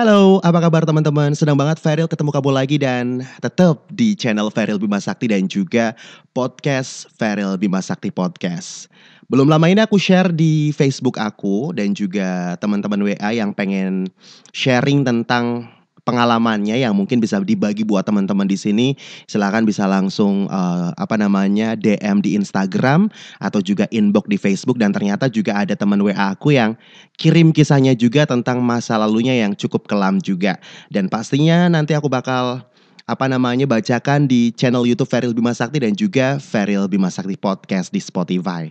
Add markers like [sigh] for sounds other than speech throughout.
Halo, apa kabar teman-teman? Senang banget Feril ketemu kamu lagi dan tetap di channel Feril Bima Sakti dan juga podcast Feril Bima Sakti Podcast. Belum lama ini aku share di Facebook aku dan juga teman-teman WA yang pengen sharing tentang pengalamannya yang mungkin bisa dibagi buat teman-teman di sini, silakan bisa langsung uh, apa namanya DM di Instagram atau juga inbox di Facebook dan ternyata juga ada teman WA aku yang kirim kisahnya juga tentang masa lalunya yang cukup kelam juga. Dan pastinya nanti aku bakal apa namanya bacakan di channel YouTube Feril Bima Sakti dan juga Feril Bima Sakti Podcast di Spotify.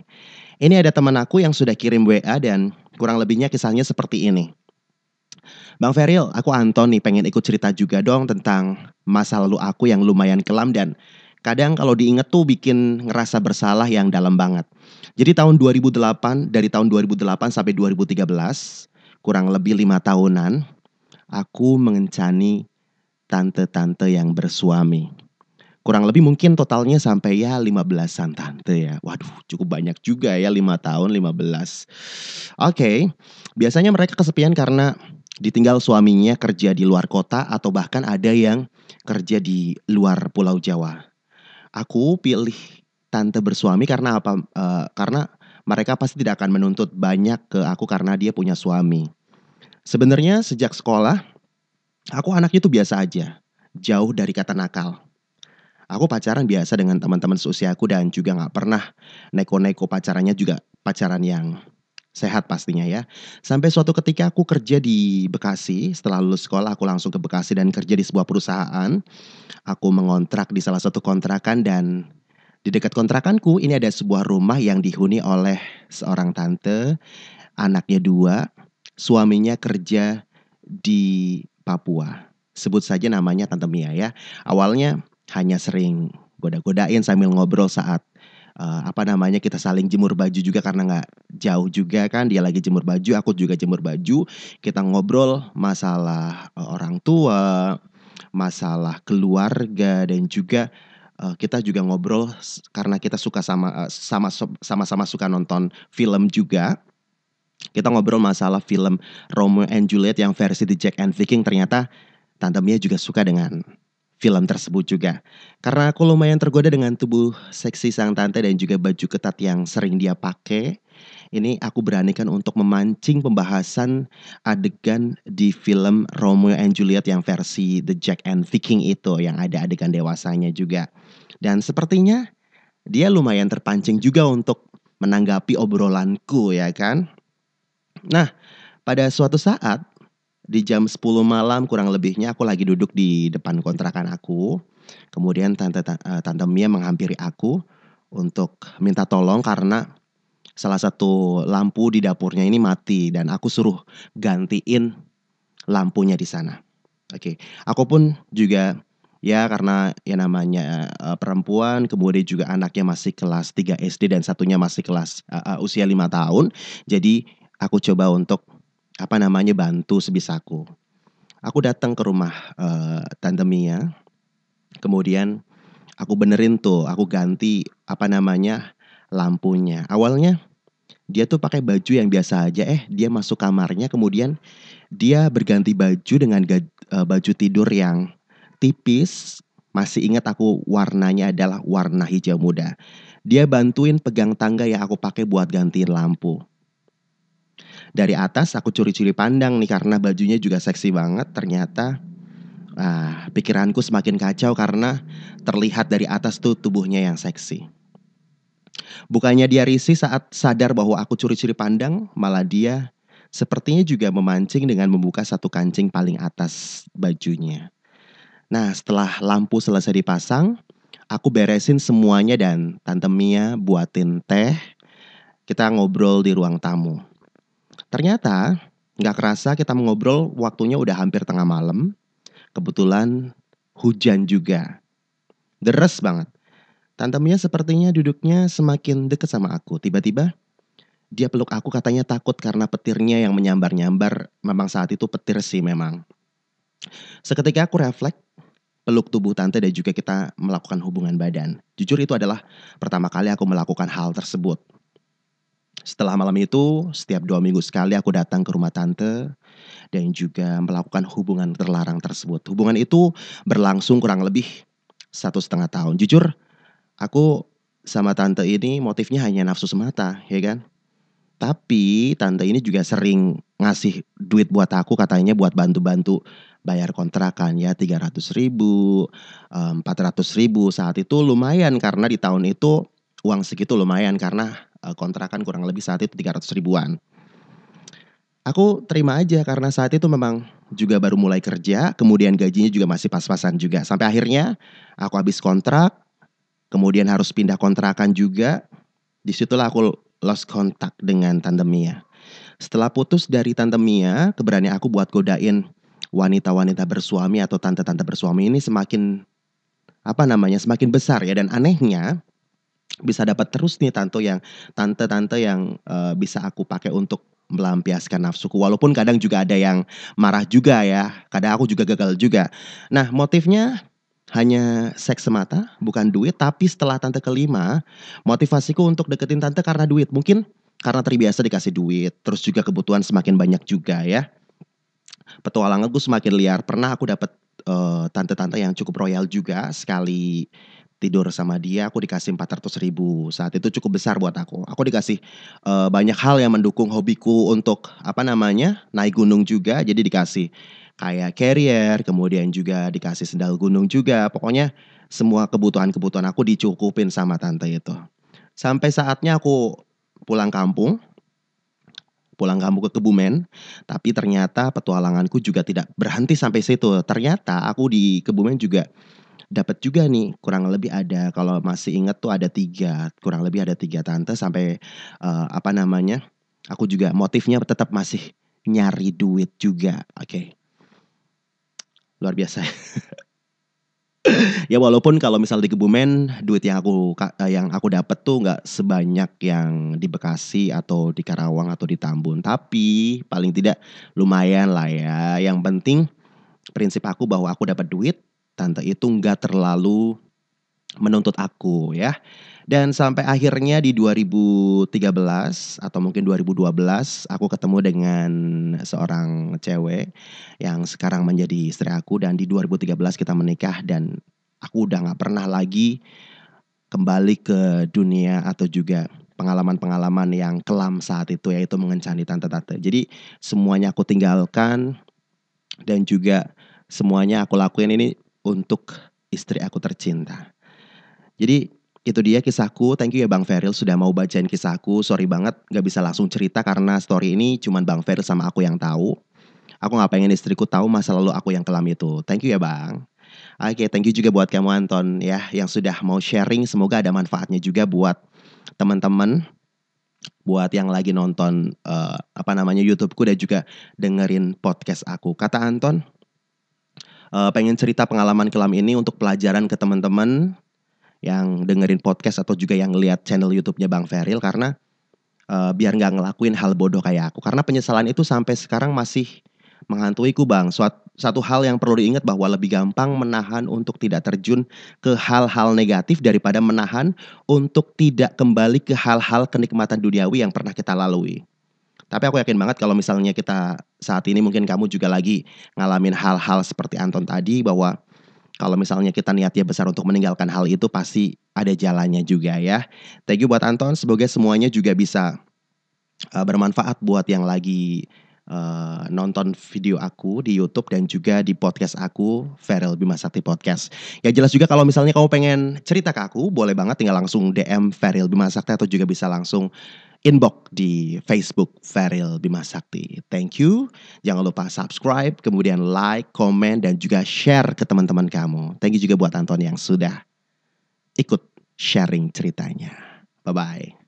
Ini ada teman aku yang sudah kirim WA dan kurang lebihnya kisahnya seperti ini. Bang Feril, aku Anton pengen ikut cerita juga dong tentang masa lalu aku yang lumayan kelam dan kadang kalau diinget tuh bikin ngerasa bersalah yang dalam banget. Jadi tahun 2008, dari tahun 2008 sampai 2013, kurang lebih lima tahunan, aku mengencani tante-tante yang bersuami. Kurang lebih mungkin totalnya sampai ya 15-an tante ya. Waduh, cukup banyak juga ya 5 tahun 15. Oke, okay. biasanya mereka kesepian karena ditinggal suaminya kerja di luar kota atau bahkan ada yang kerja di luar Pulau Jawa. Aku pilih tante bersuami karena apa? Uh, karena mereka pasti tidak akan menuntut banyak ke aku karena dia punya suami. Sebenarnya sejak sekolah, aku anaknya tuh biasa aja, jauh dari kata nakal. Aku pacaran biasa dengan teman-teman seusiaku dan juga nggak pernah neko-neko pacarannya juga pacaran yang sehat pastinya ya. Sampai suatu ketika aku kerja di Bekasi, setelah lulus sekolah aku langsung ke Bekasi dan kerja di sebuah perusahaan. Aku mengontrak di salah satu kontrakan dan di dekat kontrakanku ini ada sebuah rumah yang dihuni oleh seorang tante, anaknya dua, suaminya kerja di Papua. Sebut saja namanya Tante Mia ya. Awalnya hanya sering goda-godain sambil ngobrol saat uh, apa namanya kita saling jemur baju juga karena nggak jauh juga kan dia lagi jemur baju aku juga jemur baju. Kita ngobrol masalah uh, orang tua masalah keluarga dan juga uh, kita juga ngobrol karena kita suka sama sama sama-sama suka nonton film juga. Kita ngobrol masalah film Romeo and Juliet yang versi The Jack and Viking ternyata Tante Mia juga suka dengan film tersebut juga. Karena aku lumayan tergoda dengan tubuh seksi sang tante dan juga baju ketat yang sering dia pakai. Ini aku beranikan untuk memancing pembahasan adegan di film Romeo and Juliet yang versi The Jack and Viking itu yang ada adegan dewasanya juga. Dan sepertinya dia lumayan terpancing juga untuk menanggapi obrolanku ya kan. Nah, pada suatu saat di jam 10 malam kurang lebihnya aku lagi duduk di depan kontrakan aku. Kemudian tante eh, tante Mia menghampiri aku untuk minta tolong karena salah satu lampu di dapurnya ini mati dan aku suruh gantiin lampunya di sana. Oke, aku pun juga ya karena ya namanya uh, perempuan kemudian juga anaknya masih kelas 3 SD dan satunya masih kelas uh, uh, usia lima tahun. Jadi aku coba untuk apa namanya bantu sebisaku. Aku datang ke rumah uh, Tante Mia, kemudian aku benerin tuh, aku ganti apa namanya lampunya. Awalnya dia tuh pakai baju yang biasa aja, eh dia masuk kamarnya, kemudian dia berganti baju dengan uh, baju tidur yang tipis. Masih ingat aku warnanya adalah warna hijau muda. Dia bantuin pegang tangga yang aku pakai buat gantiin lampu. Dari atas aku curi-curi pandang nih karena bajunya juga seksi banget. Ternyata ah, pikiranku semakin kacau karena terlihat dari atas tuh tubuhnya yang seksi. Bukannya dia risih saat sadar bahwa aku curi-curi pandang, malah dia sepertinya juga memancing dengan membuka satu kancing paling atas bajunya. Nah, setelah lampu selesai dipasang, aku beresin semuanya dan Tante Mia buatin teh. Kita ngobrol di ruang tamu. Ternyata nggak kerasa kita mengobrol waktunya udah hampir tengah malam. Kebetulan hujan juga. Deres banget. Tante Mia sepertinya duduknya semakin dekat sama aku. Tiba-tiba dia peluk aku katanya takut karena petirnya yang menyambar-nyambar. Memang saat itu petir sih memang. Seketika aku refleks peluk tubuh tante dan juga kita melakukan hubungan badan. Jujur itu adalah pertama kali aku melakukan hal tersebut. Setelah malam itu, setiap dua minggu sekali aku datang ke rumah tante dan juga melakukan hubungan terlarang tersebut. Hubungan itu berlangsung kurang lebih satu setengah tahun. Jujur, aku sama tante ini motifnya hanya nafsu semata, ya kan? Tapi tante ini juga sering ngasih duit buat aku katanya buat bantu-bantu bayar kontrakan ya 300 ribu, 400 ribu saat itu lumayan karena di tahun itu uang segitu lumayan karena eh, kontrakan kurang lebih saat itu 300 ribuan. Aku terima aja karena saat itu memang juga baru mulai kerja, kemudian gajinya juga masih pas-pasan juga. Sampai akhirnya aku habis kontrak, kemudian harus pindah kontrakan juga. Di situlah aku lost kontak dengan Tante Mia. Setelah putus dari Tante Mia, keberanian aku buat godain wanita-wanita bersuami atau tante-tante bersuami ini semakin apa namanya semakin besar ya dan anehnya bisa dapat terus nih tante yang tante-tante yang uh, bisa aku pakai untuk melampiaskan nafsuku. Walaupun kadang juga ada yang marah juga ya kadang aku juga gagal juga. Nah motifnya hanya seks semata bukan duit. Tapi setelah tante kelima motivasiku untuk deketin tante karena duit. Mungkin karena terbiasa dikasih duit terus juga kebutuhan semakin banyak juga ya. Petualanganku semakin liar. Pernah aku dapat uh, tante-tante yang cukup royal juga sekali tidur sama dia aku dikasih 400 ribu. Saat itu cukup besar buat aku. Aku dikasih uh, banyak hal yang mendukung hobiku untuk apa namanya naik gunung juga jadi dikasih kayak carrier kemudian juga dikasih sendal gunung juga. Pokoknya semua kebutuhan-kebutuhan aku dicukupin sama tante itu. Sampai saatnya aku pulang kampung pulang kampung ke Kebumen tapi ternyata petualanganku juga tidak berhenti sampai situ. Ternyata aku di Kebumen juga dapat juga nih kurang lebih ada kalau masih ingat tuh ada tiga kurang lebih ada tiga tante sampai uh, apa namanya aku juga motifnya tetap masih nyari duit juga oke. Okay. luar biasa. [laughs] Ya walaupun kalau misal di Kebumen duit yang aku eh, yang aku dapat tuh nggak sebanyak yang di Bekasi atau di Karawang atau di Tambun. Tapi paling tidak lumayan lah ya. Yang penting prinsip aku bahwa aku dapat duit tante itu nggak terlalu menuntut aku ya. Dan sampai akhirnya di 2013 atau mungkin 2012 aku ketemu dengan seorang cewek yang sekarang menjadi istri aku dan di 2013 kita menikah dan aku udah nggak pernah lagi kembali ke dunia atau juga pengalaman-pengalaman yang kelam saat itu yaitu mengencani tante-tante. Jadi semuanya aku tinggalkan dan juga semuanya aku lakuin ini untuk istri aku tercinta. Jadi itu dia kisahku. Thank you ya Bang Feril sudah mau bacain kisahku. Sorry banget gak bisa langsung cerita karena story ini cuma Bang Feril sama aku yang tahu. Aku gak pengen istriku tahu masa lalu aku yang kelam itu. Thank you ya Bang. Oke, okay, thank you juga buat kamu Anton ya yang sudah mau sharing. Semoga ada manfaatnya juga buat teman-teman buat yang lagi nonton uh, apa namanya YouTubeku dan juga dengerin podcast aku. Kata Anton, uh, pengen cerita pengalaman kelam ini untuk pelajaran ke teman-teman yang dengerin podcast atau juga yang lihat channel YouTube-nya Bang Feril karena uh, biar nggak ngelakuin hal bodoh kayak aku karena penyesalan itu sampai sekarang masih menghantuiku Bang. Suat, satu hal yang perlu diingat bahwa lebih gampang menahan untuk tidak terjun ke hal-hal negatif daripada menahan untuk tidak kembali ke hal-hal kenikmatan duniawi yang pernah kita lalui. Tapi aku yakin banget kalau misalnya kita saat ini mungkin kamu juga lagi ngalamin hal-hal seperti Anton tadi bahwa kalau misalnya kita niatnya besar untuk meninggalkan hal itu pasti ada jalannya juga ya. Thank you buat Anton, semoga semuanya juga bisa uh, bermanfaat buat yang lagi uh, nonton video aku di YouTube dan juga di podcast aku Feral Bima Sakti Podcast. Ya jelas juga kalau misalnya kamu pengen cerita ke aku, boleh banget tinggal langsung DM Feral Bima Sakti atau juga bisa langsung inbox di Facebook Feril Bima Sakti. Thank you. Jangan lupa subscribe, kemudian like, komen, dan juga share ke teman-teman kamu. Thank you juga buat Anton yang sudah ikut sharing ceritanya. Bye-bye.